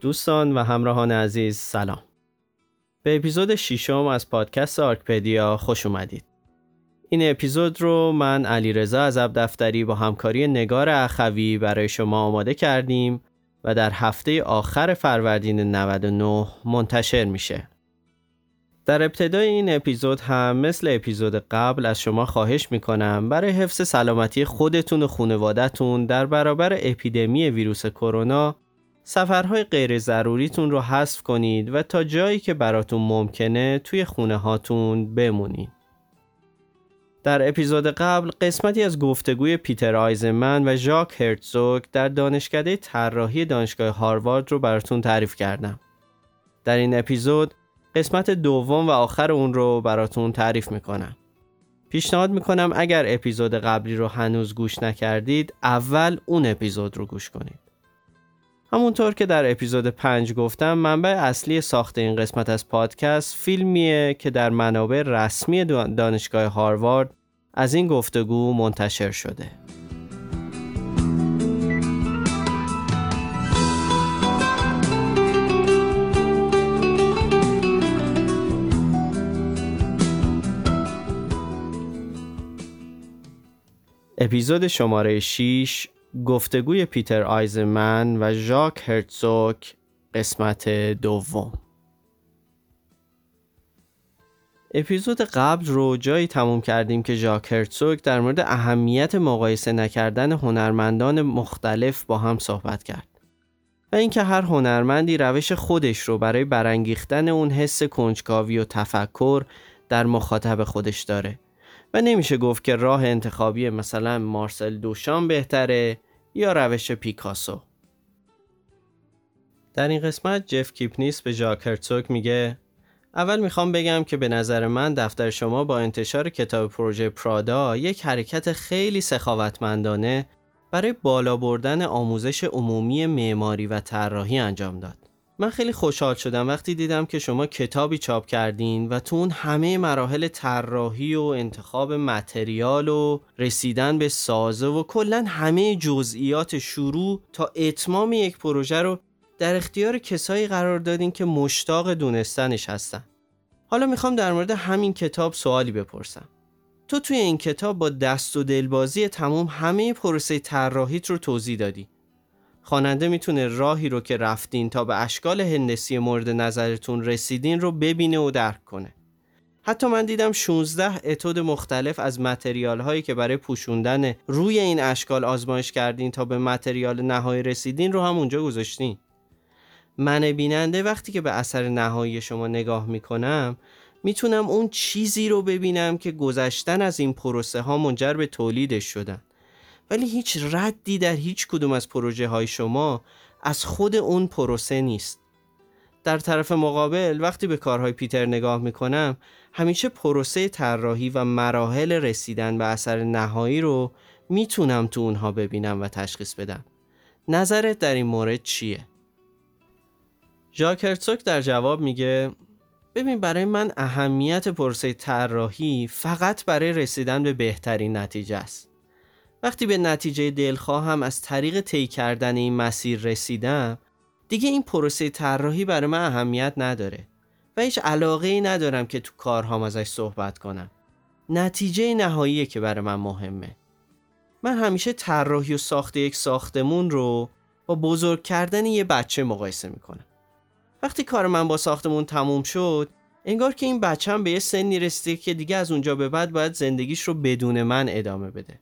دوستان و همراهان عزیز سلام. به اپیزود ششم از پادکست آرکپدیا خوش اومدید. این اپیزود رو من علی رضا از دفتری با همکاری نگار اخوی برای شما آماده کردیم و در هفته آخر فروردین 99 منتشر میشه. در ابتدای این اپیزود هم مثل اپیزود قبل از شما خواهش می‌کنم برای حفظ سلامتی خودتون و خانوادتون در برابر اپیدمی ویروس کرونا سفرهای غیر ضروریتون رو حذف کنید و تا جایی که براتون ممکنه توی خونه هاتون بمونید. در اپیزود قبل قسمتی از گفتگوی پیتر آیزمن و ژاک هرتزوگ در دانشکده طراحی دانشگاه هاروارد رو براتون تعریف کردم. در این اپیزود قسمت دوم و آخر اون رو براتون تعریف می‌کنم. پیشنهاد می‌کنم اگر اپیزود قبلی رو هنوز گوش نکردید اول اون اپیزود رو گوش کنید. همونطور که در اپیزود 5 گفتم منبع اصلی ساخت این قسمت از پادکست فیلمیه که در منابع رسمی دانشگاه هاروارد از این گفتگو منتشر شده. اپیزود شماره 6 گفتگوی پیتر آیزمن و ژاک هرتزوک قسمت دوم. اپیزود قبل رو جایی تموم کردیم که ژاک هرتزوک در مورد اهمیت مقایسه نکردن هنرمندان مختلف با هم صحبت کرد و اینکه هر هنرمندی روش خودش رو برای برانگیختن اون حس کنجکاوی و تفکر در مخاطب خودش داره. و نمیشه گفت که راه انتخابی مثلا مارسل دوشان بهتره یا روش پیکاسو در این قسمت جف کیپنیس به ژاک هرتزوگ میگه اول می‌خوام بگم که به نظر من دفتر شما با انتشار کتاب پروژه پرادا یک حرکت خیلی سخاوتمندانه برای بالا بردن آموزش عمومی معماری و طراحی انجام داد. من خیلی خوشحال شدم وقتی دیدم که شما کتابی چاپ کردین و تو اون همه مراحل طراحی و انتخاب متریال و رسیدن به سازه و کلا همه جزئیات شروع تا اتمام یک پروژه رو در اختیار کسایی قرار دادین که مشتاق دونستنش هستن. حالا می‌خوام در مورد همین کتاب سوالی بپرسم. تو توی این کتاب با دست و دلبازی تمام همه پروسه طراحیت رو توضیح دادی. خواننده می‌تونه راهی رو که رفتین تا به اشکال هندسی مورد نظرتون رسیدین رو ببینه و درک کنه. حتی من دیدم 16 اتود مختلف از متریال هایی که برای پوشوندن روی این اشکال آزمایش کردین تا به متریال نهایی رسیدین رو هم اونجا گذاشتین. من بیننده وقتی که به اثر نهایی شما نگاه می‌کنم می‌تونم اون چیزی رو ببینم که گذشتن از این پروسه ها منجر به تولیدش شدن. ولی هیچ ردی در هیچ کدوم از پروژه های شما از خود اون پروسه نیست. در طرف مقابل وقتی به کارهای پیتر نگاه می‌کنم همیشه پروسه طراحی و مراحل رسیدن به اثر نهایی رو می‌تونم تو اونها ببینم و تشخیص بدم. نظرت در این مورد چیه؟ ژاک در جواب میگه ببین برای من اهمیت پروسه طراحی فقط برای رسیدن به بهترین نتیجه است. وقتی به نتیجه دلخواهم از طریق طی کردن این مسیر رسیدم دیگه این پروسه طراحی برای من اهمیت نداره و هیچ علاقه ای ندارم که تو کارهام ازش صحبت کنم. نتیجه نهاییه که برای من مهمه. من همیشه طراحی و ساخت یک ساختمون رو با بزرگ کردن یه بچه مقایسه می‌کنم. وقتی کار من با ساختمون تموم شد انگار که این بچه به یه سنی رسیده که دیگه از اونجا به بعد باید زندگیش رو بدون من ادامه بده.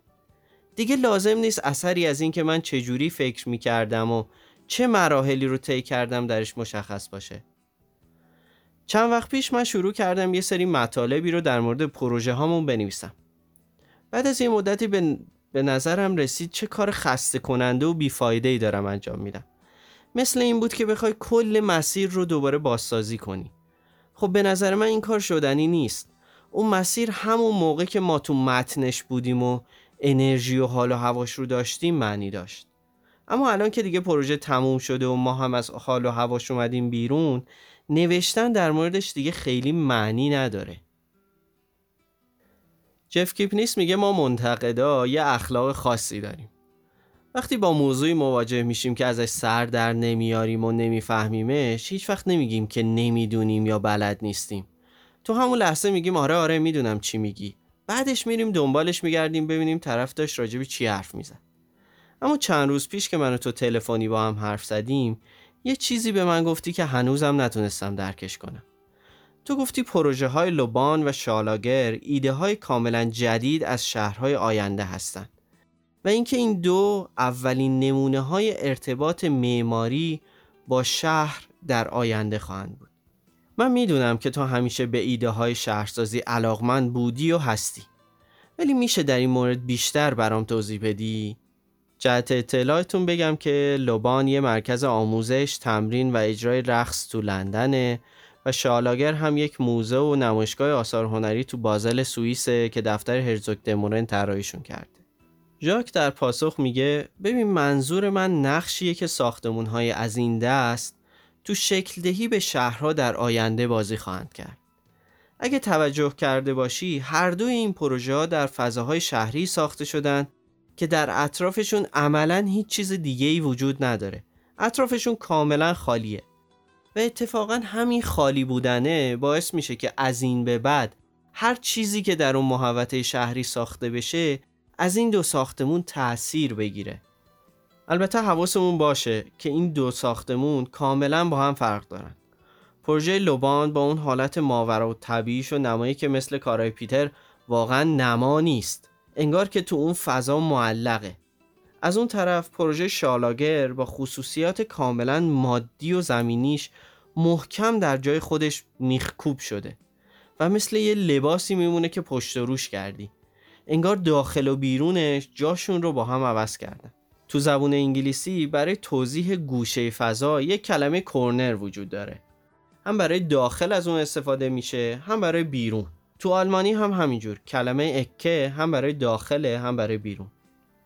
دیگه لازم نیست اثری از این که من چجوری فکر می کردم و چه مراحلی رو طی کردم درش مشخص باشه. چند وقت پیش من شروع کردم یه سری مطالبی رو در مورد پروژه هامون بنویسم. بعد از یه مدتی به, به نظرم رسید چه کار خسته کننده و بیفایده ای دارم انجام میدم. مثل این بود که بخوای کل مسیر رو دوباره بازسازی کنی. خب به نظر من این کار شدنی نیست. اون مسیر همون موقع که ما تو متنش بودیم و انرژی و حال و هواش رو داشتیم معنی داشت. اما الان که دیگه پروژه تموم شده و ما هم از حال و هواش اومدیم بیرون نوشتن در موردش دیگه خیلی معنی نداره. جف کیپنیس میگه ما منتقدا یه اخلاق خاصی داریم. وقتی با موضوعی مواجه میشیم که ازش سر در نمیاریم و نمیفهمیمش هیچ وقت نمیگیم که نمی‌دونیم یا بلد نیستیم. تو همون لحظه میگیم آره آره می‌دونم چی میگی. بعدش میریم دنبالش میگردیم ببینیم طرف داشت راجبی چی حرف می‌زد. اما چند روز پیش که من تو تلفنی با هم حرف زدیم یه چیزی به من گفتی که هنوزم نتونستم درکش کنم. تو گفتی پروژه های لوبان و شالاگر ایده های کاملا جدید از شهرهای آینده هستند و اینکه این دو اولین نمونه های ارتباط معماری با شهر در آینده خواهند بود. من می‌دونم که تو همیشه به ایده های شهرسازی علاقمند بودی و هستی ولی میشه در این مورد بیشتر برام توضیح بدی؟ جهت اطلاعتون بگم که لوبان یه مرکز آموزش، تمرین و اجرای رقص تو لندنه و شالاگر هم یک موزه و نمایشگاه آثار هنری تو بازل سوئیسه که دفتر هرزوگ دمورن طراحیشون کرده. ژاک در پاسخ میگه ببین منظور من نقشیه که ساختمون های از این دست تو شکل دهی به شهرها در آینده بازی خواهند کرد. اگه توجه کرده باشی هر دوی این پروژه ها در فضاهای شهری ساخته شدن که در اطرافشون عملا هیچ چیز دیگه ای وجود نداره. اطرافشون کاملا خالیه. و اتفاقا همین خالی بودنه باعث میشه که از این به بعد هر چیزی که در اون محوطه شهری ساخته بشه از این دو ساختمون تأثیر بگیره البته حواسمون باشه که این دو ساختمون کاملا با هم فرق دارن. پروژه لوبان با اون حالت ماورا و طبیعیش و نمایی که مثل کارای پیتر واقعا نما نیست. انگار که تو اون فضا معلقه. از اون طرف پروژه شالاگر با خصوصیات کاملا مادی و زمینیش محکم در جای خودش میخکوب شده و مثل یه لباسی میمونه که پشت روش کردی. انگار داخل و بیرونش جاشون رو با هم عوض کردن. تو زبون انگلیسی برای توضیح گوشه فضا یک کلمه کورنر وجود داره. هم برای داخل از اون استفاده میشه هم برای بیرون. تو آلمانی هم همینجور کلمه اکه هم برای داخله هم برای بیرون.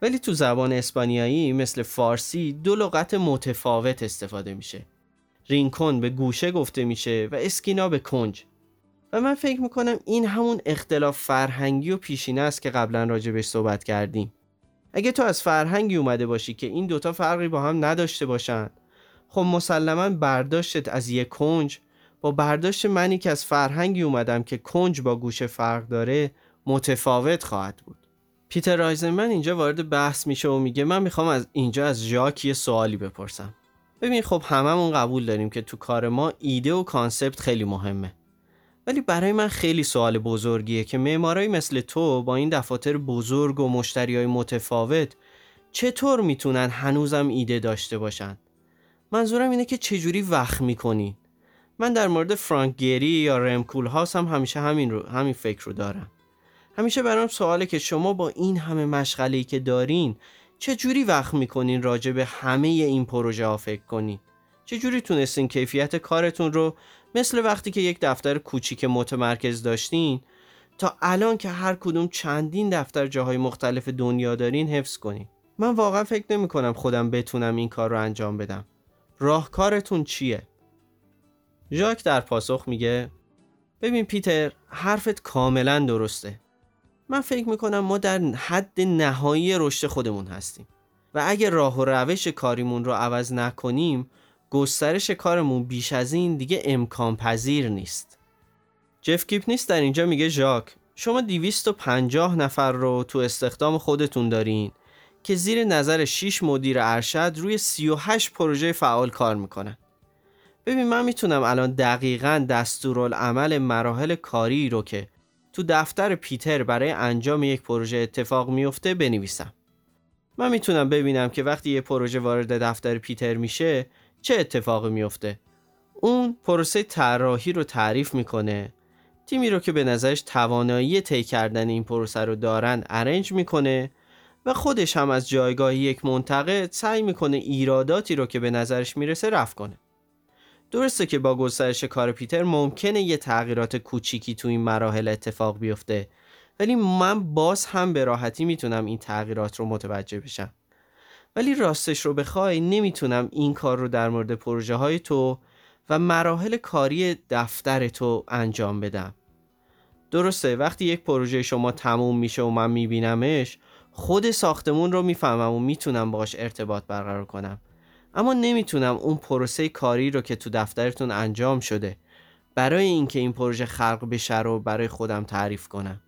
ولی تو زبان اسپانیایی مثل فارسی دو لغت متفاوت استفاده میشه. رینکون به گوشه گفته میشه و اسکینا به کنج. و من فکر می‌کنم این همون اختلاف فرهنگی و پیشینه است که قبلا راجبش صحبت کردیم. اگه تو از فرهنگی اومده باشی که این دوتا فرقی با هم نداشته باشن خب مسلما برداشتت از یک کنج. با برداشت منی که از فرهنگی اومدم که کنج با گوشه فرق داره متفاوت خواهد بود. پیتر آیزنمن اینجا وارد بحث میشه و میگه من می‌خوام از اینجا از ژاک یه سوالی بپرسم. ببین خب هممون قبول داریم که تو کار ما ایده و concept خیلی مهمه. ولی برای من خیلی سوال بزرگیه که معمارایی مثل تو با این دفاتر بزرگ و مشتری های متفاوت چطور می‌تونن هنوزم ایده داشته باشن؟ منظورم اینه که چجوری وقت می‌کنی من در مورد فرانک گری یا رمکول هاس هم همیشه همین, رو، همین فکر رو دارم. همیشه برام سواله که شما با این همه مشغله که دارین چجوری وقت می‌کنین راجع به همه این پروژه ها فکر کنین؟ چجوری تونستین کیفیت کارتون رو مثل وقتی که یک دفتر کوچیک متمرکز داشتین تا الان که هر کدوم چندین دفتر جاهای مختلف دنیا دارین حفظ کنین. من واقعا فکر نمی کنم خودم بتونم این کار رو انجام بدم. راهکارتون چیه؟ ژاک در پاسخ میگه ببین پیتر حرفت کاملا درسته. من فکر می‌کنم ما در حد نهایی رشد خودمون هستیم. و اگه راه و روش کاریمون رو عوض نکنیم گسترش کارمون بیش از این دیگه امکان پذیر نیست. جف کیپنیس در اینجا میگه ژاک شما 250 نفر رو تو استخدام خودتون دارین که زیر نظر 6 مدیر ارشد روی 38 پروژه فعال کار می‌کنن. ببین من می‌تونم الان دقیقا دستورالعمل مراحل کاری رو که تو دفتر پیتر برای انجام یک پروژه اتفاق میفته بنویسم. من می‌تونم ببینم که وقتی یه پروژه وارد دفتر پیتر میشه چه اتفاقی میفته؟ اون پروسه طراحی رو تعریف می‌کنه. تیمی رو که به نظرش توانایی طی کردن این پروسه رو دارن ارنج می‌کنه و خودش هم از جایگاه یک منتقد سعی می‌کنه ایراداتی رو که به نظرش می‌رسه رفع کنه. درسته که با گسترش کار پیتر ممکنه یه تغییرات کوچیکی تو این مراحل اتفاق بیفته ولی من باز هم به راحتی می‌تونم این تغییرات رو متوجه بشم. ولی راستش رو بخوای نمی‌تونم این کار رو در مورد پروژه های تو و مراحل کاری دفتر تو انجام بدم. درسته وقتی یک پروژه شما تموم میشه و من میبینمش خود ساختمون رو می‌فهمم و می‌تونم باش ارتباط برقرار کنم. اما نمی‌تونم اون پروسه کاری رو که تو دفترتون انجام شده برای اینکه این پروژه خلق بشه رو برای خودم تعریف کنم.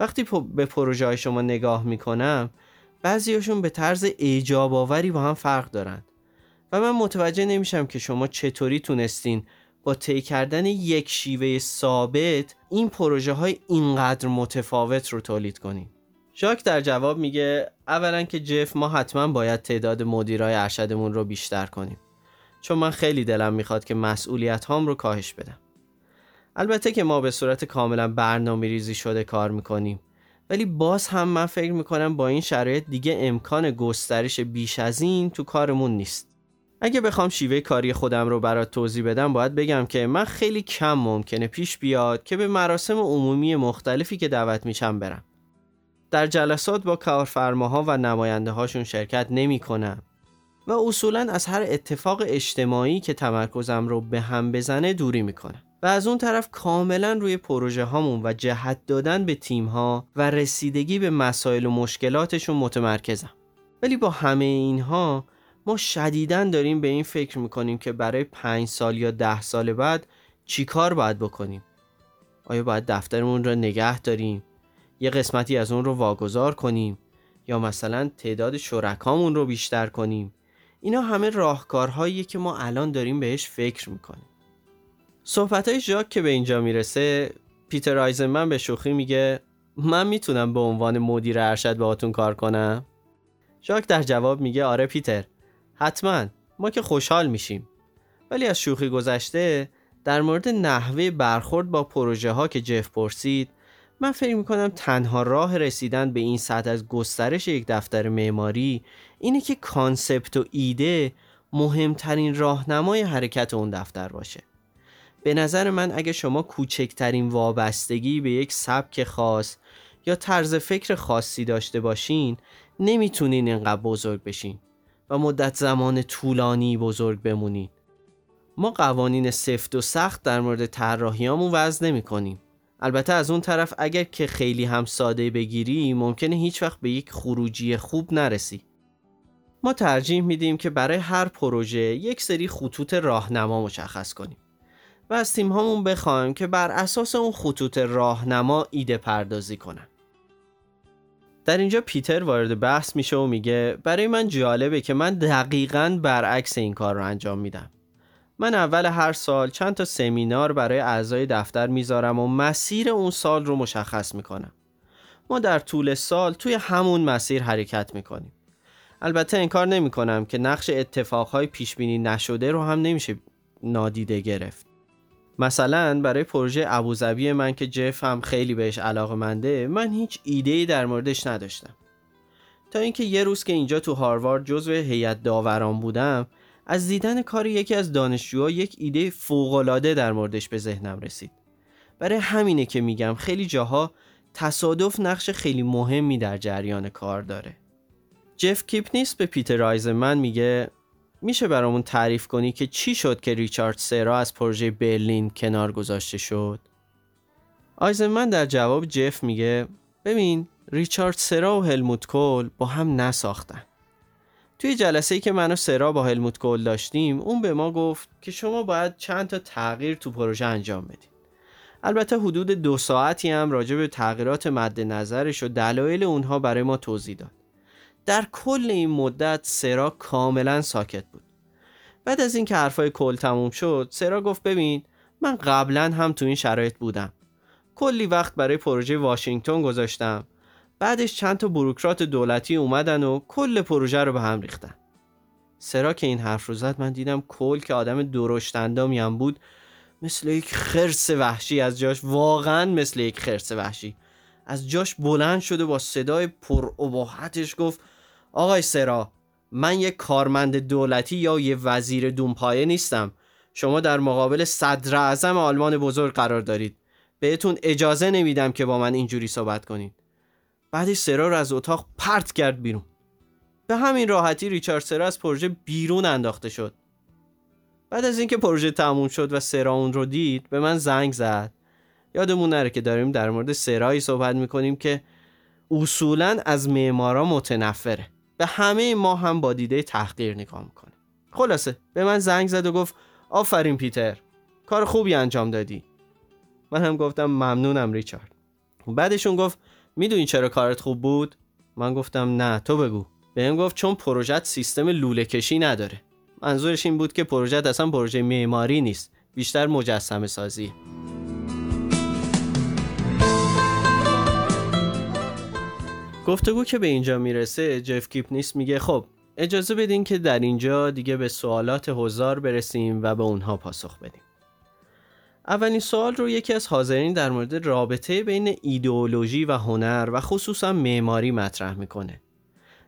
وقتی به پروژه های شما نگاه می‌کنم بعضیاشون به طرز ایجاب آوری با هم فرق دارن. و من متوجه نمیشم که شما چطوری تونستین با طی کردن یک شیوه ثابت این پروژه های اینقدر متفاوت رو تولید کنین. ژاک در جواب میگه اولا که جف ما حتما باید تعداد مدیرای ارشدمون رو بیشتر کنیم. چون من خیلی دلم می‌خواد که مسئولیت هام رو کاهش بدم. البته که ما به صورت کاملا برنامه ریزی شده کار می‌کنیم. ولی باز هم من فکر می‌کنم با این شرایط دیگه امکان گسترش بیش از این تو کارمون نیست. اگه بخوام شیوه کاری خودم رو برات توضیح بدم باید بگم که من خیلی کم ممکنه پیش بیاد که به مراسم عمومی مختلفی که دعوت میشم برم. در جلسات با کارفرماها و نماینده هاشون شرکت نمی کنم و اصولا از هر اتفاق اجتماعی که تمرکزم رو به هم بزنه دوری می‌کنم. و از اون طرف کاملا روی پروژه هامون و جهت دادن به تیم ها و رسیدگی به مسائل و مشکلاتشون متمرکزم. ولی با همه اینها ما شدیدا داریم به این فکر می‌کنیم که برای پنج سال یا ده سال بعد چی کار باید بکنیم؟ آیا باید دفترمون رو نگه داریم؟ یه قسمتی از اون رو واگذار کنیم؟ یا مثلا تعداد شرکامون رو بیشتر کنیم؟ اینا همه راهکارهایی که ما الان داریم بهش فکر می‌کنیم. صحبت های ژاک که به اینجا می‌رسه پیتر آیزنمن به شوخی میگه من می‌تونم به عنوان مدیر ارشد باهاتون کار کنم؟ ژاک در جواب میگه آره پیتر حتما ما که خوشحال میشیم. ولی از شوخی گذشته در مورد نحوه برخورد با پروژه ها که جف پرسید من فکر می‌کنم تنها راه رسیدن به این سطح از گسترش یک دفتر معماری اینه که کانسپت و ایده مهمترین راهنمای حرکت اون دفتر باشه. به nظر من اگه شما کوچکترین وابستگی به یک سبک خاص یا طرز فکر خاصی داشته باشین نمی‌تونین اینقدر بزرگ بشین و مدت زمان طولانی بزرگ بمونین. ما قوانین سفت و سخت در مورد طراحیامون وضع نمی کنیم البته از اون طرف اگر که خیلی هم ساده بگیری ممکنه هیچ وقت به یک خروجی خوب نرسی. ما ترجیح میدیم که برای هر پروژه یک سری خطوط راهنما مشخص کنیم. و از تیم هامون بخوایم که بر اساس اون خطوط راهنما ایده پردازی کنن. در اینجا پیتر وارد بحث میشه و میگه برای من جالبه که من دقیقا برعکس این کار رو انجام میدم. من اول هر سال چند تا سمینار برای اعضای دفتر می‌ذارم و مسیر اون سال رو مشخص می‌کنم. ما در طول سال توی همون مسیر حرکت می‌کنیم. البته انکار نمی کنم که نقش اتفاقهای پیش بینی نشده رو هم نمیشه نادیده گرفت. مثلا برای پروژه ابوظبی من که جف هم خیلی بهش علاقه منده من هیچ ایده در موردش نداشتم. تا اینکه یه روز که اینجا تو هاروارد جزو هیئت داوران بودم از دیدن کار یکی از دانشجوها یک ایده فوقالعاده در موردش به ذهنم رسید. برای همینه که میگم خیلی جاها تصادف نقش خیلی مهمی در جریان کار داره. جف کیپنیس به پیتر رایزمن میگه میشه برامون تعریف کنی که چی شد که ریچارد سرا از پروژه برلین کنار گذاشته شد؟ آیزنمن در جواب جف میگه ببین ریچارد سرا و هلموت کول با هم نساختن. توی جلسه ای که من و سرا با هلموت کول داشتیم اون به ما گفت که شما باید چند تا تغییر تو پروژه انجام بدید البته حدود دو ساعتی هم راجع به تغییرات مد نظرش و دلایل اونها برای ما توضیح داد. در کل این مدت سرا کاملا ساکت بود. بعد از اینکه حرفای کل تموم شد سرا گفت ببین من قبلا هم تو این شرایط بودم. کلی وقت برای پروژه واشنگتن گذاشتم. بعدش چند تا بروکرات دولتی اومدن و کل پروژه رو به هم ریختن. سرا که این حرف رو زد من دیدم کل که آدم درشت هم بود مثل یک خرس وحشی. از جاش واقعا مثل یک خرس وحشی. از جاش بلند شده با صدای پر گفت آقای سرا من یک کارمند دولتی یا یه وزیر دونپایه نیستم. شما در مقابل صدر اعظم آلمان بزرگ قرار دارید. بهتون اجازه نمیدم که با من اینجوری صحبت کنید. بعدش سرا رو از اتاق پرت کرد بیرون. به همین راحتی ریچارد سرا از پروژه بیرون انداخته شد. بعد از اینکه پروژه تموم شد و سرا اون رو دید به من زنگ زد. یادمون نره که داریم در مورد سرایی صحبت می‌کنیم که اصولا از معمارا متنفره. به همه ما هم با دیده تحقیر نگاه می‌کنه. خلاصه به من زنگ زد و گفت آفرین پیتر کار خوبی انجام دادی. من هم گفتم ممنونم ریچارد. بعدشون گفت می‌دونی چرا کارت خوب بود؟ من گفتم نه تو بگو. بهم گفت چون پروژت سیستم لوله کشی نداره. منظورش این بود که پروژت اصلا پروژه معماری نیست بیشتر مجسمه سازی گفتگو که به اینجا می‌رسه جف کیپنیس میگه خب اجازه بدین که در اینجا دیگه به سوالات هزار برسیم و به اونها پاسخ بدیم. اولین سوال رو یکی از حاضرین در مورد رابطه بین ایدئولوژی و هنر و خصوصا معماری مطرح می‌کنه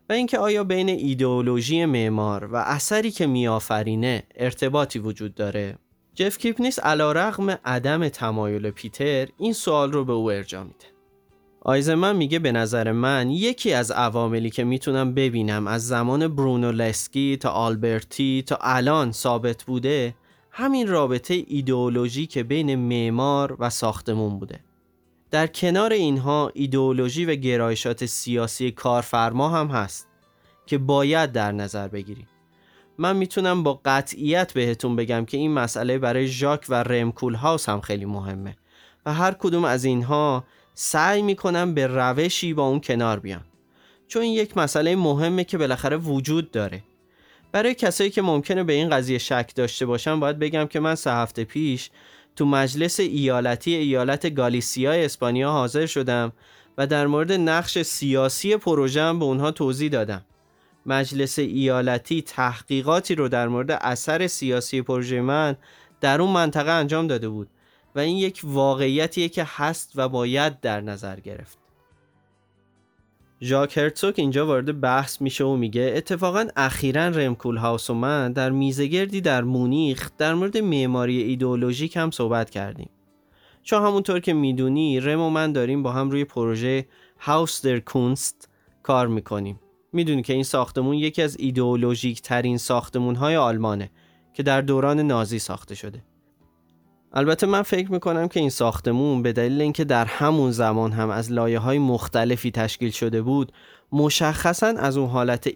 و اینکه آیا بین ایدئولوژی معمار و اثری که میآفرینه ارتباطی وجود داره؟ جف کیپنیس علا رغم عدم تمایل پیتر این سوال رو به او ارجا میده. آیزمن میگه به نظر من یکی از عواملی که می‌تونم ببینم از زمان برونو لسکی تا آلبرتی تا الان ثابت بوده همین رابطه ایدئولوژی که بین معمار و ساختمون بوده. در کنار اینها ایدئولوژی و گرایشات سیاسی کارفرما هم هست که باید در نظر بگیریم. من می‌تونم با قطعیت بهتون بگم که این مسئله برای ژاک و رمکول هاوس هم خیلی مهمه و هر کدوم از اینها سعی می‌کنم به روشی با اون کنار بیام. چون این یک مسئله مهمه که بالاخره وجود داره. برای کسایی که ممکنه به این قضیه شک داشته باشن باید بگم که من سه هفته پیش تو مجلس ایالتی ایالت گالیسیا اسپانیا حاضر شدم و در مورد نقش سیاسی پروژم به اونها توضیح دادم. مجلس ایالتی تحقیقاتی رو در مورد اثر سیاسی پروژه من در اون منطقه انجام داده بود. و این یک واقعیتیه که هست و باید در نظر گرفت. ژاک هرتسوک اینجا وارد بحث میشه و میگه اتفاقا اخیرا رمکول هاوس و من در میزگردی در مونیخ در مورد معماری ایدئولوژیک هم صحبت کردیم. چون همونطور که می‌دونی رم و من داریم با هم روی پروژه هاوس در کونست کار می‌کنیم. می‌دونی که این ساختمون یکی از ایدئولوژیک ترین ساختمون های آلمانه که در دوران نازی ساخته شده. البته من فکر می‌کنم که این ساختمون به دلیل اینکه در همون زمان هم از لایه های مختلفی تشکیل شده بود مشخصا از اون حالت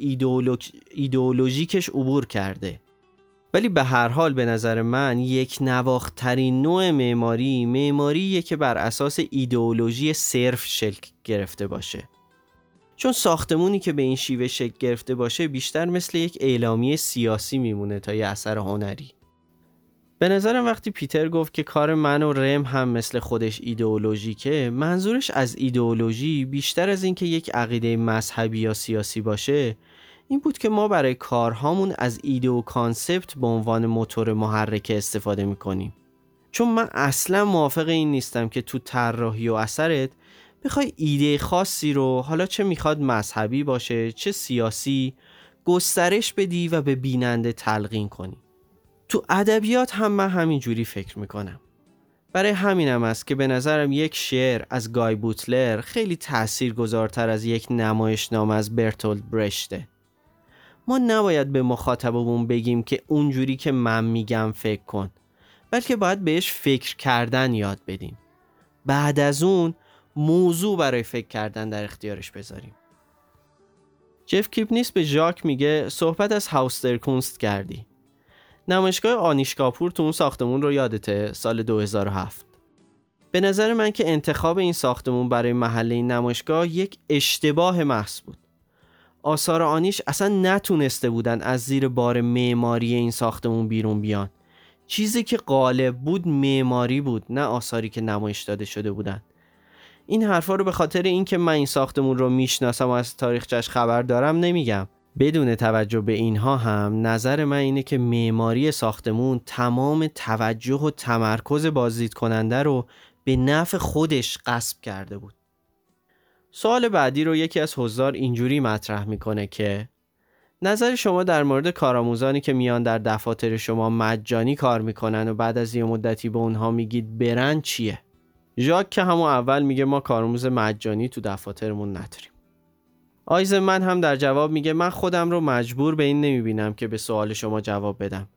ایدئولوژیکش عبور کرده. ولی به هر حال به نظر من یک نواخترین نوع معماری معماریه که بر اساس ایدئولوژی صرف شکل گرفته باشه. چون ساختمونی که به این شیوه شکل گرفته باشه بیشتر مثل یک اعلامیه سیاسی میمونه تا یه اثر هنری. به نظرم وقتی پیتر گفت که کار من و رم هم مثل خودش ایدئولوژیکه منظورش از ایدئولوژی بیشتر از اینکه یک عقیده مذهبی یا سیاسی باشه این بود که ما برای کارهامون از ایده و کانسپت به عنوان موتور محرکه استفاده می‌کنیم. چون من اصلا موافق این نیستم که تو طراحی و اثرت بخوای ایده خاصی رو حالا چه می‌خواد مذهبی باشه چه سیاسی گسترش بدی و به بیننده تلقین کنی. تو ادبیات هم من همینجوری فکر می‌کنم. برای همینم است که به نظرم یک شعر از گای بوتلر خیلی تأثیر گذارتر از یک نمایشنامه از برتولد برشته. ما نباید به مخاطبمون بگیم که اونجوری که من میگم فکر کن بلکه باید بهش فکر کردن یاد بدیم. بعد از اون موضوع برای فکر کردن در اختیارش بذاریم. جف کیپنیس به ژاک میگه صحبت از هاوستر کونست کردی. نمایشگاه آنیشکاپور تو اون ساختمون رو یادته سال 2007 به نظر من که انتخاب این ساختمون برای محله نمایشگاه یک اشتباه محض بود. آثار آنیش اصلا نتونسته بودن از زیر بار معماری این ساختمون بیرون بیان. چیزی که غالب بود معماری بود نه آثاری که نمایش داده شده بودن. این حرفا رو به خاطر اینکه من این ساختمون رو می‌شناسم و از تاریخچش خبر دارم نمیگم. بدون توجه به اینها هم نظر من اینه که معماری ساختمون تمام توجه و تمرکز بازدید کننده رو به نفع خودش قصب کرده بود. سوال بعدی رو یکی از حضار اینجوری مطرح می‌کنه که نظر شما در مورد کارآموزانی که میان در دفاتر شما مجانی کار می‌کنن و بعد از یه مدتی به اونها میگید برن چیه؟ ژاک که همون اول میگه ما کارآموز مجانی تو دفاترمون نداریم. آیز من هم در جواب میگه من خودم رو مجبور به این نمی‌بینم که به سوال شما جواب بدم.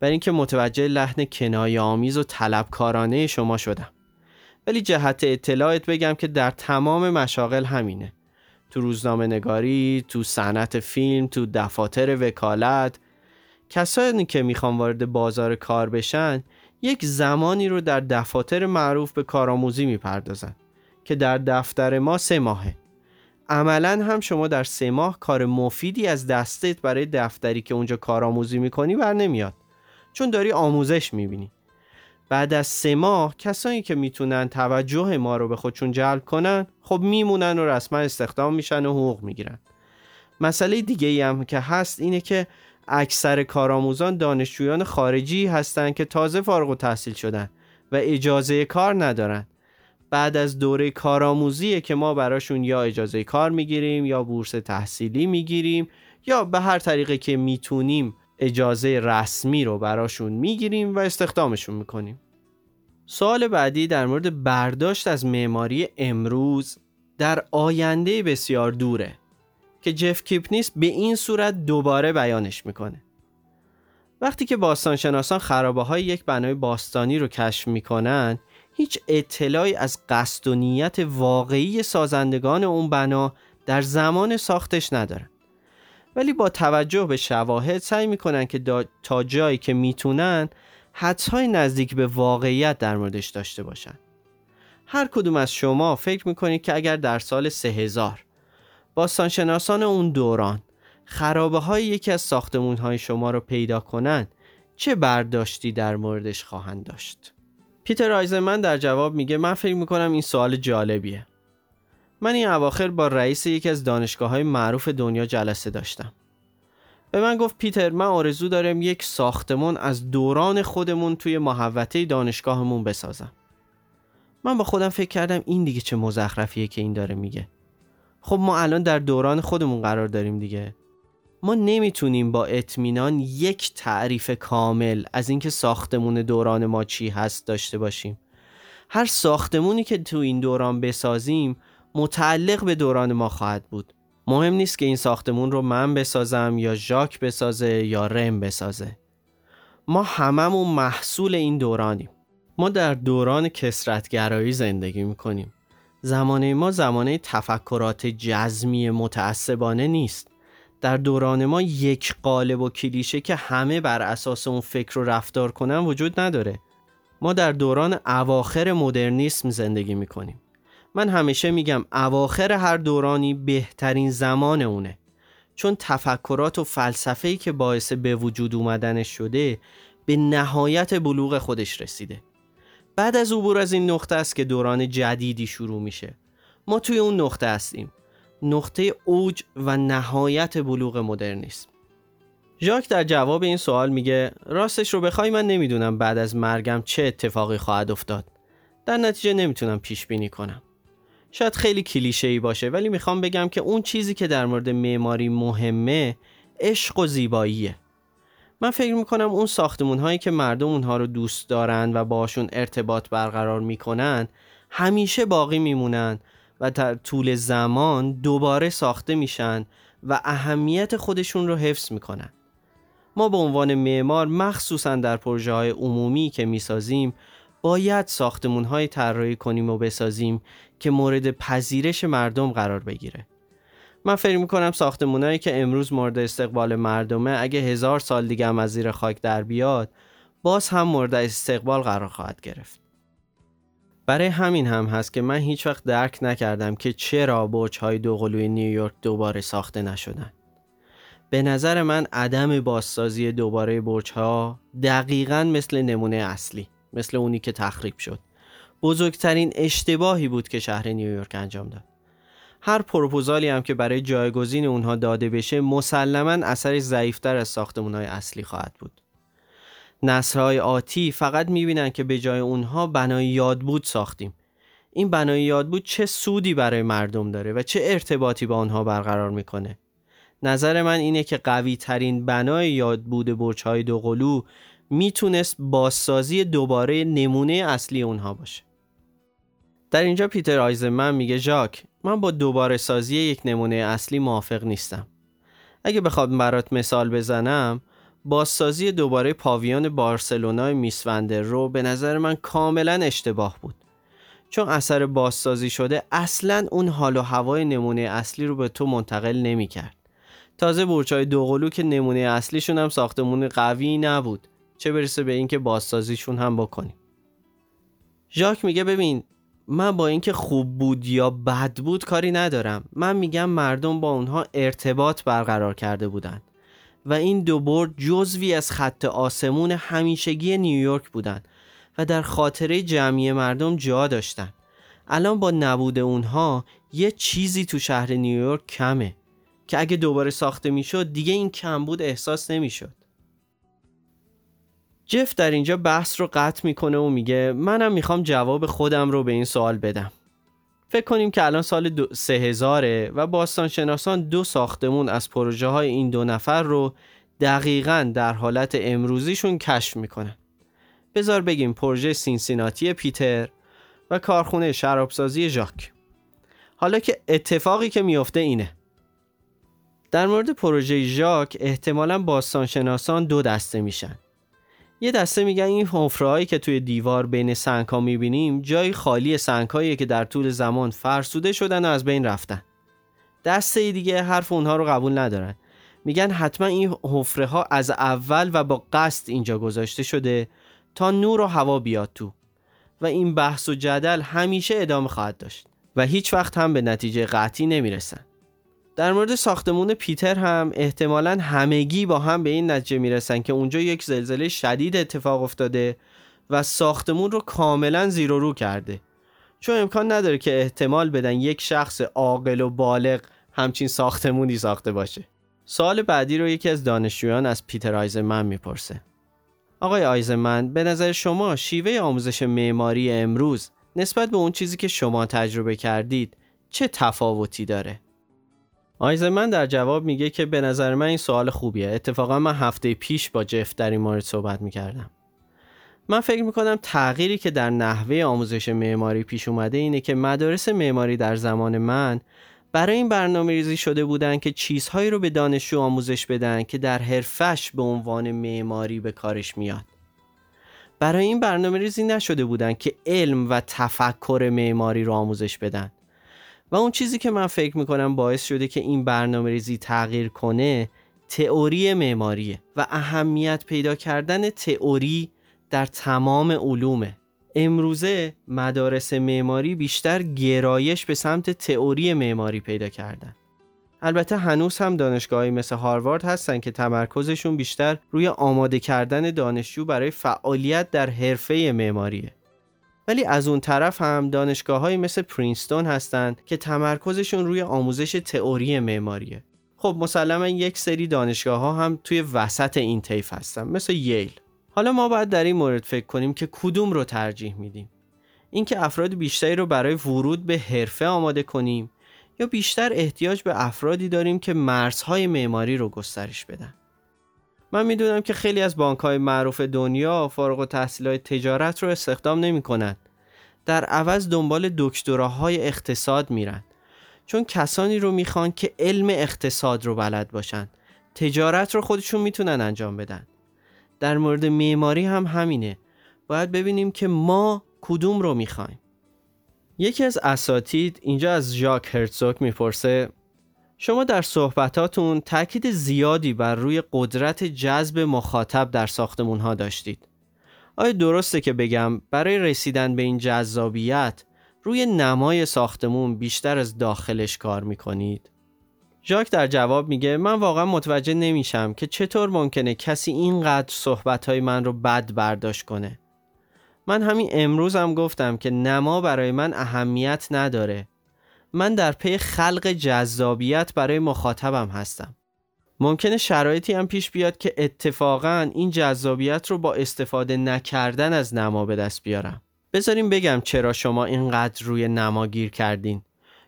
برای اینکه متوجه لحن کنایه آمیز و طلبکارانه شما شدم. ولی جهت اطلاعت بگم که در تمام مشاغل همینه. تو روزنامه نگاری، تو صنعت فیلم، تو دفاتر وکالت کسانی که می‌خوان وارد بازار کار بشن یک زمانی رو در دفاتر معروف به کارآموزی می‌پردازن که در دفتر ما سه ماهه. عملا هم شما در سه ماه کار مفیدی از دستت برای دفتری که اونجا کارآموزی می‌کنی بر نمیاد. چون داری آموزش می‌بینی. بعد از سه ماه کسانی که می‌تونن توجه ما رو به خودشون جلب کنن خب میمونن و رسما استخدام میشن و حقوق می‌گیرن. مسئله دیگه ای هم که هست اینه که اکثر کارآموزان دانشجویان خارجی هستند که تازه فارغ و تحصیل شدن و اجازه کار ندارن. بعد از دوره کارآموزی که ما براشون یا اجازه کار می‌گیریم یا بورس تحصیلی می‌گیریم یا به هر طریقه که می‌تونیم اجازه رسمی رو براشون می‌گیریم و استخدامشون می‌کنیم. سوال بعدی در مورد برداشت از معماری امروز در آینده بسیار دوره که جف کیپنیس به این صورت دوباره بیانش می‌کنه. وقتی که باستانشناسان خرابه های یک بنای باستانی رو کشف می‌کنن هیچ اطلاعی از قصد و نیت واقعی سازندگان اون بنا در زمان ساختش ندارن. ولی با توجه به شواهد سعی می‌کنن که تا جایی که می‌تونن حدسهای نزدیک به واقعیت در موردش داشته باشن. هر کدوم از شما فکر می‌کنید که اگر در سال 3000 باستانشناسان اون دوران خرابه های یکی از ساختمون های شما رو پیدا کنند چه برداشتی در موردش خواهند داشت؟ پیتر آیزمن در جواب میگه من فکر می‌کنم این سوال جالبیه. من این اواخر با رئیس یکی از دانشگاه های معروف دنیا جلسه داشتم. به من گفت پیتر من آرزو دارم یک ساختمون از دوران خودمون توی محوطه دانشگاهمون بسازم. من با خودم فکر کردم این دیگه چه مزخرفیه که این داره میگه. خب ما الان در دوران خودمون قرار داریم دیگه. ما نمی‌تونیم با اطمینان یک تعریف کامل از اینکه ساختمون دوران ما چی هست داشته باشیم. هر ساختمونی که تو این دوران بسازیم متعلق به دوران ما خواهد بود. مهم نیست که این ساختمون رو من بسازم یا ژاک بسازه یا رم بسازه. ما هممون محصول این دورانیم. ما در دوران کسرتگرایی زندگی می‌کنیم. زمانه ما زمانه تفکرات جزمی متعصبانه نیست. در دوران ما یک قالب و کلیشه که همه بر اساس اون فکر و رفتار کنن وجود نداره. ما در دوران اواخر مدرنیسم زندگی می‌کنیم. من همیشه میگم اواخر هر دورانی بهترین زمان اونه. چون تفکرات و فلسفه‌ای که باعث به وجود اومدنش شده به نهایت بلوغ خودش رسیده. بعد از عبور از این نقطه است که دوران جدیدی شروع میشه. ما توی اون نقطه هستیم. نقطه اوج و نهایت بلوغ مدرنیسم. ژاک در جواب این سوال میگه راستش رو بخوای من نمی‌دونم بعد از مرگم چه اتفاقی خواهد افتاد. در نتیجه نمی‌تونم پیش بینی کنم. شاید خیلی کلیشه ای باشه ولی می‌خوام بگم که اون چیزی که در مورد معماری مهمه عشق و زیباییه. من فکر می‌کنم اون ساختمون هایی که مردم اونها رو دوست دارن و باشون ارتباط برقرار می‌کنن همیشه باقی میمونن و در طول زمان دوباره ساخته میشن و اهمیت خودشون رو حفظ می‌کنن. ما به عنوان معمار مخصوصا در پروژه های عمومی که می‌سازیم باید ساختمون های طراحی کنیم و بسازیم که مورد پذیرش مردم قرار بگیره. من فکر می‌کنم ساختمونایی که امروز مورد استقبال مردمه اگه هزار سال دیگه هم از زیر خاک در بیاد باز هم مورد استقبال قرار خواهد گرفت. برای همین هم هست که من هیچ وقت درک نکردم که چرا برج های دوقلوی نیویورک دوباره ساخته نشدن. به نظر من عدم بازسازی دوباره برج ها دقیقا مثل نمونه اصلی مثل اونی که تخریب شد. بزرگترین اشتباهی بود که شهر نیویورک انجام داد. هر پروپوزالی هم که برای جایگزین اونها داده بشه مسلما اثرش ضعیفتر از ساختمون های اصلی خواهد بود. نسرهای آتی فقط می‌بینن که به جای اونها بنای یادبود ساختیم. این بنای یادبود چه سودی برای مردم داره و چه ارتباطی با آنها برقرار می‌کنه؟ نظر من اینه که قوی ترین بنای یادبود برج های دوقلو می‌تونست بازسازی دوباره نمونه اصلی اونها باشه. در اینجا پیتر آیزمن میگه ژاک من با دوباره سازی یک نمونه اصلی موافق نیستم. اگه بخوام برات مثال بزنم بازسازی دوباره پاویان بارسلونای میسوندر رو به نظر من کاملا اشتباه بود. چون اثر بازسازی شده اصلا اون حال و هوای نمونه اصلی رو به تو منتقل نمی‌کرد. تازه برچای دوقلو که نمونه اصلیشون هم ساختمون قوی نبود. چه برسه به اینکه بازسازیشون هم بکنیم. ژاک میگه ببین من با اینکه خوب بود یا بد بود کاری ندارم. من میگم مردم با اونها ارتباط برقرار کرده بودند و این دو برد جزوی از خط آسمون همیشگی نیویورک بودند و در خاطره جمعی مردم جا داشتن الان با نبود اونها یه چیزی تو شهر نیویورک کمه که اگه دوباره ساخته می‌شد دیگه این کمبود احساس نمی‌شد. جف در اینجا بحث رو قطع می‌کنه و میگه منم می‌خوام جواب خودم رو به این سوال بدم. فکر کنیم که الان سال سه هزاره و باستانشناسان دو ساختمون از پروژه های این دو نفر رو دقیقا در حالت امروزیشون کشف می‌کنن. بذار بگیم پروژه سینسیناتی پیتر و کارخونه شرابسازی ژاک. حالا که اتفاقی که میفته اینه. در مورد پروژه ژاک احتمالا باستانشناسان دو دسته میشن. یه دسته میگن این حفرهایی که توی دیوار بین سنگ ها می‌بینیم جای خالی سنگ که در طول زمان فرسوده شدن و از بین رفتن. دسته دیگه حرف اونها رو قبول ندارن. میگن حتما این حفره ها از اول و با قصد اینجا گذاشته شده تا نور و هوا بیاد تو. و این بحث و جدل همیشه ادامه خواهد داشت. و هیچ وقت هم به نتیجه قطعی نمی‌رسن. در مورد ساختمون پیتر هم احتمالا همگی با هم به این نتیجه می‌رسن که اونجا یک زلزله شدید اتفاق افتاده و ساختمون رو کاملا زیر و رو کرده. چون امکان نداره که احتمال بدن یک شخص عاقل و بالغ همچین ساختمونی ساخته باشه. سال بعدی رو یکی از دانشجویان از پیتر آیزمن می‌پرسه. آقای آیزمن به نظر شما شیوه آموزش معماری امروز نسبت به اون چیزی که شما تجربه کردید چه تفاوتی داره؟ آیزمن در جواب میگه که به نظر من این سوال خوبیه. اتفاقا من هفته پیش با جف در این مورد صحبت می‌کردم. من فکر می‌کنم تغییری که در نحوه آموزش معماری پیش اومده اینه که مدارس معماری در زمان من برای این برنامه ریزی شده بودن که چیزهایی رو به دانشجو آموزش بدن که در حرفش به عنوان معماری به کارش میاد. برای این برنامه ریزی نشده بودن که علم و تفکر معماری رو آموزش بدن. و اون چیزی که من فکر می‌کنم باعث شده که این برنامه ریزی تغییر کنه تئوری معماریه و اهمیت پیدا کردن تئوری در تمام علومه. امروزه مدارس معماری بیشتر گرایش به سمت تئوری معماری پیدا کردن. البته هنوز هم دانشگاهی مثل هاروارد هستن که تمرکزشون بیشتر روی آماده کردن دانشجو برای فعالیت در حرفه معماریه. ولی از اون طرف هم دانشگاه های مثل پرینستون هستند که تمرکزشون روی آموزش تئوری معماریه. خب مسلما یک سری دانشگاه ها هم توی وسط این طیف هستن مثل ییل. حالا ما باید در این مورد فکر کنیم که کدوم رو ترجیح میدیم؟ اینکه افراد بیشتری رو برای ورود به حرفه آماده کنیم یا بیشتر احتیاج به افرادی داریم که مرزهای معماری رو گسترش بدن. من می‌دونم که خیلی از بانک های معروف دنیا فارغ و تحصیل تجارت رو استخدام نمی کنن. در عوض دنبال دکتراهای اقتصاد میرن. چون کسانی رو می‌خوان که علم اقتصاد رو بلد باشن. تجارت رو خودشون می‌تونن انجام بدن. در مورد معماری هم همینه. باید ببینیم که ما کدوم رو می‌خوایم. یکی از اساتید اینجا از ژاک هرتزوک می‌پرسه شما در صحبتاتون تاکید زیادی بر روی قدرت جذب مخاطب در ساختمون ها داشتید. آیا درسته که بگم برای رسیدن به این جذابیت روی نمای ساختمون بیشتر از داخلش کار می‌کنید؟ ژاک در جواب میگه من واقعا متوجه نمیشم که چطور ممکنه کسی اینقدر صحبتهای من رو بد برداشت کنه. من همین امروز هم گفتم که نما برای من اهمیت نداره من در پی خلق جذابیت برای مخاطبم هستم. ممکنه شرایطی هم پیش بیاد که اتفاقا این جذابیت رو با استفاده نکردن از نما به دست بیارم. بذاریم بگم چرا شما اینقدر روی نما گیر کردین.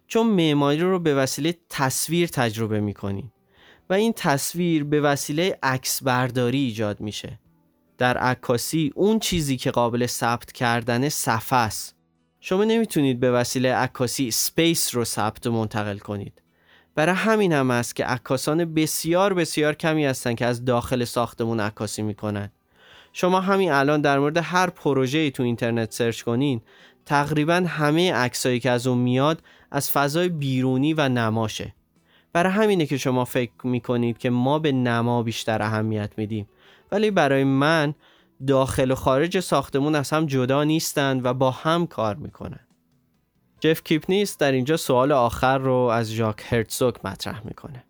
چون معماری رو به وسیله تصویر تجربه می‌کنین و این تصویر به وسیله عکس برداری ایجاد میشه. در عکاسی اون چیزی که قابل ثبت کردن صفحه است. شما نمی‌تونید به وسیله عکاسی سپیس رو ثبت و منتقل کنید. برای همین هم است که عکاسان بسیار بسیار کمی هستن که از داخل ساختمون عکاسی می‌کنن. شما همین الان در مورد هر پروژه‌ای تو اینترنت سرچ کنین تقریبا همه عکسایی که از اون میاد از فضای بیرونی و نماشه. برای همینه که شما فکر می‌کنید که ما به نما بیشتر اهمیت میدیم. ولی برای من داخل و خارج ساختمون از هم جدا نیستند و با هم کار می‌کنن جف کیپنیس در اینجا سوال آخر رو از ژاک هرتزوک مطرح می‌کنه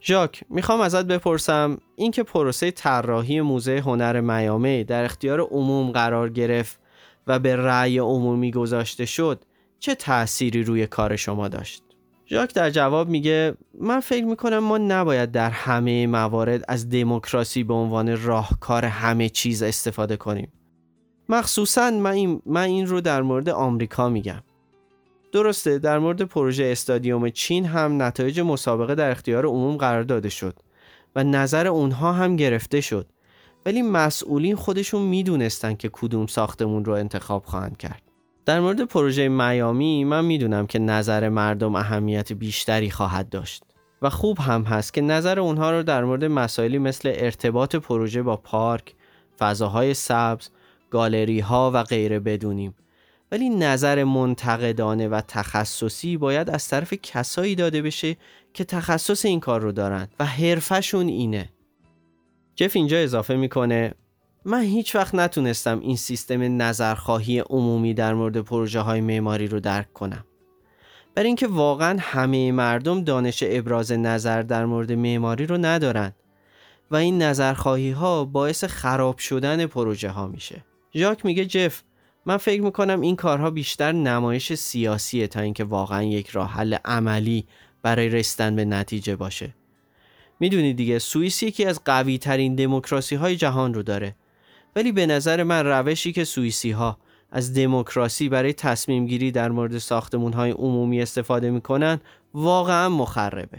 ژاک می‌خوام ازت بپرسم اینکه پروسه طراحی موزه هنر میامی در اختیار عموم قرار گرفت و به رأی عمومی گذاشته شد چه تأثیری روی کار شما داشت؟ ژاک در جواب میگه من فکر می‌کنم ما نباید در همه موارد از دموکراسی به عنوان راهکار همه چیز استفاده کنیم. مخصوصا من این, من این رو در مورد آمریکا میگم. درسته در مورد پروژه استادیوم چین هم نتایج مسابقه در اختیار عموم قرار داده شد و نظر اونها هم گرفته شد ولی مسئولین خودشون می‌دونستن که کدوم ساختمون رو انتخاب خواهند کرد در مورد پروژه میامی من می‌دونم که نظر مردم اهمیت بیشتری خواهد داشت و خوب هم هست که نظر اونها رو در مورد مسائلی مثل ارتباط پروژه با پارک، فضاهای سبز، گالری ها و غیره بدونیم. ولی نظر منتقدانه و تخصصی باید از طرف کسایی داده بشه که تخصص این کار رو دارن و حرفشون اینه. جف اینجا اضافه می‌کنه من هیچ وقت نتونستم این سیستم نظرخواهی عمومی در مورد پروژه های معماری رو درک کنم. بر اینکه واقعا همه مردم دانش ابراز نظر در مورد معماری رو ندارن و این نظرخواهی ها باعث خراب شدن پروژه ها میشه. ژاک میگه جف من فکر می‌کنم این کارها بیشتر نمایش سیاسیه تا اینکه واقعا یک راه حل عملی برای رسیدن به نتیجه باشه. می‌دونی دیگه سوئیس یکی از قوی ترین دموکراسی های جهان رو داره. ولی به نظر من روشی که سوئیسی ها از دموکراسی برای تصمیم گیری در مورد ساختمون های عمومی استفاده می‌کنن واقعا مخربه.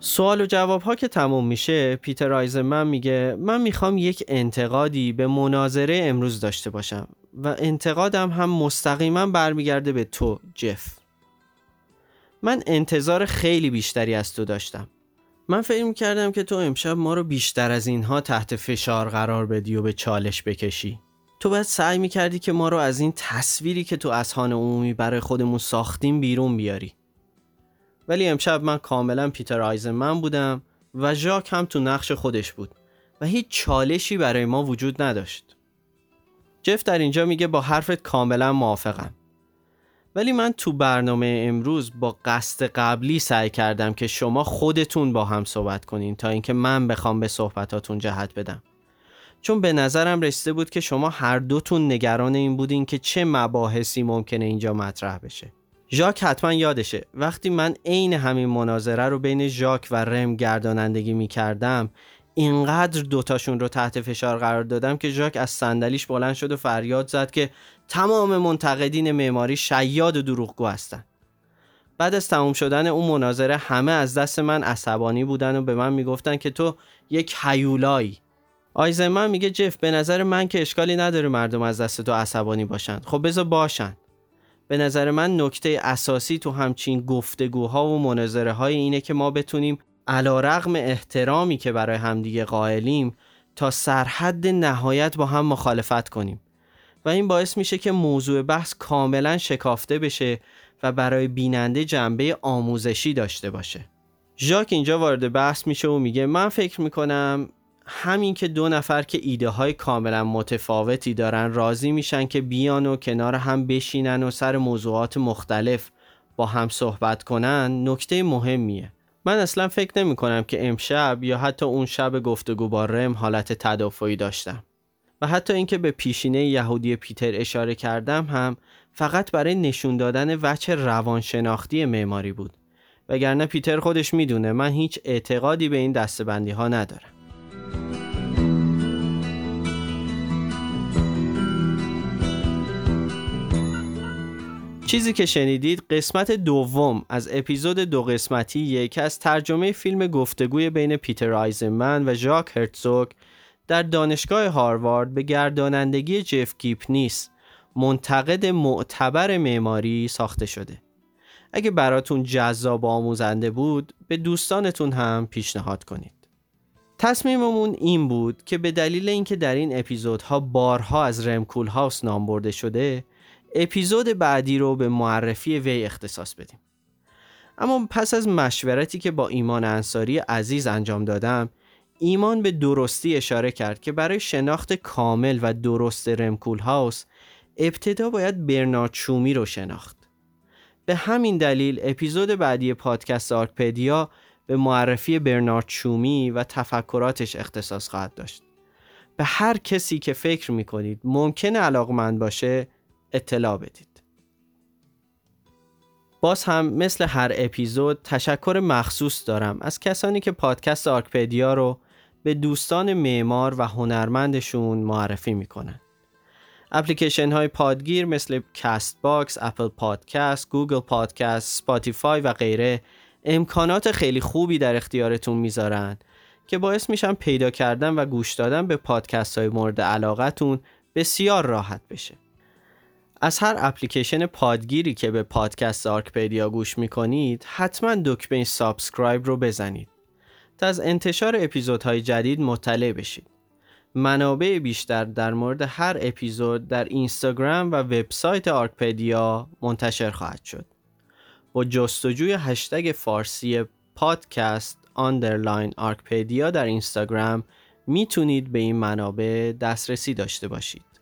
سوال و جواب ها که تموم میشه پیتر آیزمن میگه من می‌خوام یک انتقادی به مناظره امروز داشته باشم و انتقادم هم مستقیما برمیگرده به تو جف. من انتظار خیلی بیشتری از تو داشتم. من فکر کردم که تو امشب ما رو بیشتر از اینها تحت فشار قرار بدی و به چالش بکشی. تو باید سعی می‌کردی که ما رو از این تصویری که تو اذهان عمومی برای خودمون ساختیم بیرون بیاری. ولی امشب من کاملا پیتر آیزنمن بودم و ژاک هم تو نقش خودش بود و هیچ چالشی برای ما وجود نداشت. جف در اینجا میگه با حرفت کاملا موافقم. ولی من تو برنامه امروز با قصد قبلی سعی کردم که شما خودتون با هم صحبت کنین تا اینکه من بخوام به صحبتاتون جهت بدم. چون به نظرم رسیده بود که شما هر دوتون نگران این بودین که چه مباحثی ممکنه اینجا مطرح بشه. ژاک حتما یادشه. وقتی من عین همین مناظره رو بین ژاک و رم گردانندگی می کردم اینقدر دوتاشون رو تحت فشار قرار دادم که ژاک از صندلیش بلند شد و فریاد زد که تمام منتقدین معماری شیاد و دروغگو هستن. بعد از تموم شدن اون مناظره همه از دست من عصبانی بودن و به من می‌گفتن که تو یک حیولایی آیزمن میگه جف به نظر من که اشکالی نداره مردم از دست تو عصبانی باشن. خب بذار باشن. به نظر من نکته اساسی تو همچین گفتگوها و مناظره های اینه که ما بتونیم علا رغم احترامی که برای همدیگه قائلیم تا سرحد نهایت با هم مخالفت کنیم. و این باعث میشه که موضوع بحث کاملا شکافته بشه و برای بیننده جنبه آموزشی داشته باشه. ژاک اینجا وارد بحث میشه و میگه من فکر می‌کنم همین که دو نفر که ایده های کاملا متفاوتی دارن راضی میشن که بیان و کنار هم بشینن و سر موضوعات مختلف با هم صحبت کنن نکته مهمیه. من اصلا فکر نمی کنم که امشب یا حتی اون شب گفتگو با رم حالت تدافعی داشتم. و حتی اینکه به پیشینه یهودی پیتر اشاره کردم هم فقط برای نشون دادن وجه روانشناختی معماری بود. وگرنه پیتر خودش می‌دونه من هیچ اعتقادی به این دستبندی ها ندارم. چیزی که شنیدید قسمت دوم از اپیزود دو قسمتی یکی از ترجمه فیلم گفتگوی بین پیتر آیزنمن و ژاک هرتزوگ در دانشگاه هاروارد به گردانندگی جف کیپنیس منتقد معتبر معماری ساخته شده. اگه براتون جذاب و آموزنده بود به دوستانتون هم پیشنهاد کنید. تصمیممون این بود که به دلیل اینکه در این اپیزودها بارها از رمکول هاوس نام برده شده اپیزود بعدی رو به معرفی وی اختصاص بدیم. اما پس از مشورتی که با ایمان انصاری عزیز انجام دادم ایمان به درستی اشاره کرد که برای شناخت کامل و درست رمکول هاوس ابتدا باید برنارد چومی رو شناخت. به همین دلیل اپیزود بعدی پادکست آرکپدیا به معرفی برنارد چومی و تفکراتش اختصاص خواهد داشت. به هر کسی که فکر می‌کنید ممکنه علاقمند باشه اطلاع بدید باز هم مثل هر اپیزود تشکر مخصوص دارم از کسانی که پادکست آرکپدیا رو به دوستان معمار و هنرمندشون معرفی می‌کنن اپلیکیشن های پادگیر مثل Castbox، Apple Podcast، Google Podcast، Spotify و غیره امکانات خیلی خوبی در اختیارتون می‌ذارن که باعث میشن پیدا کردن و گوش دادن به پادکست های مورد علاقتون بسیار راحت بشه. از هر اپلیکیشن پادگیری که به پادکست آرکپدیا گوش می‌کنید حتما دکمه subscribe رو بزنید تا از انتشار اپیزودهای جدید مطلع بشید. منابع بیشتر در مورد هر اپیزود در اینستاگرام و وبسایت آرکپدیا منتشر خواهد شد. با جستجوی هشتگ فارسی پادکست underline آرکپدیا در اینستاگرام می‌تونید به این منابع دسترسی داشته باشید.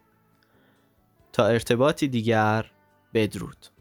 تا ارتباطی دیگر بدرود.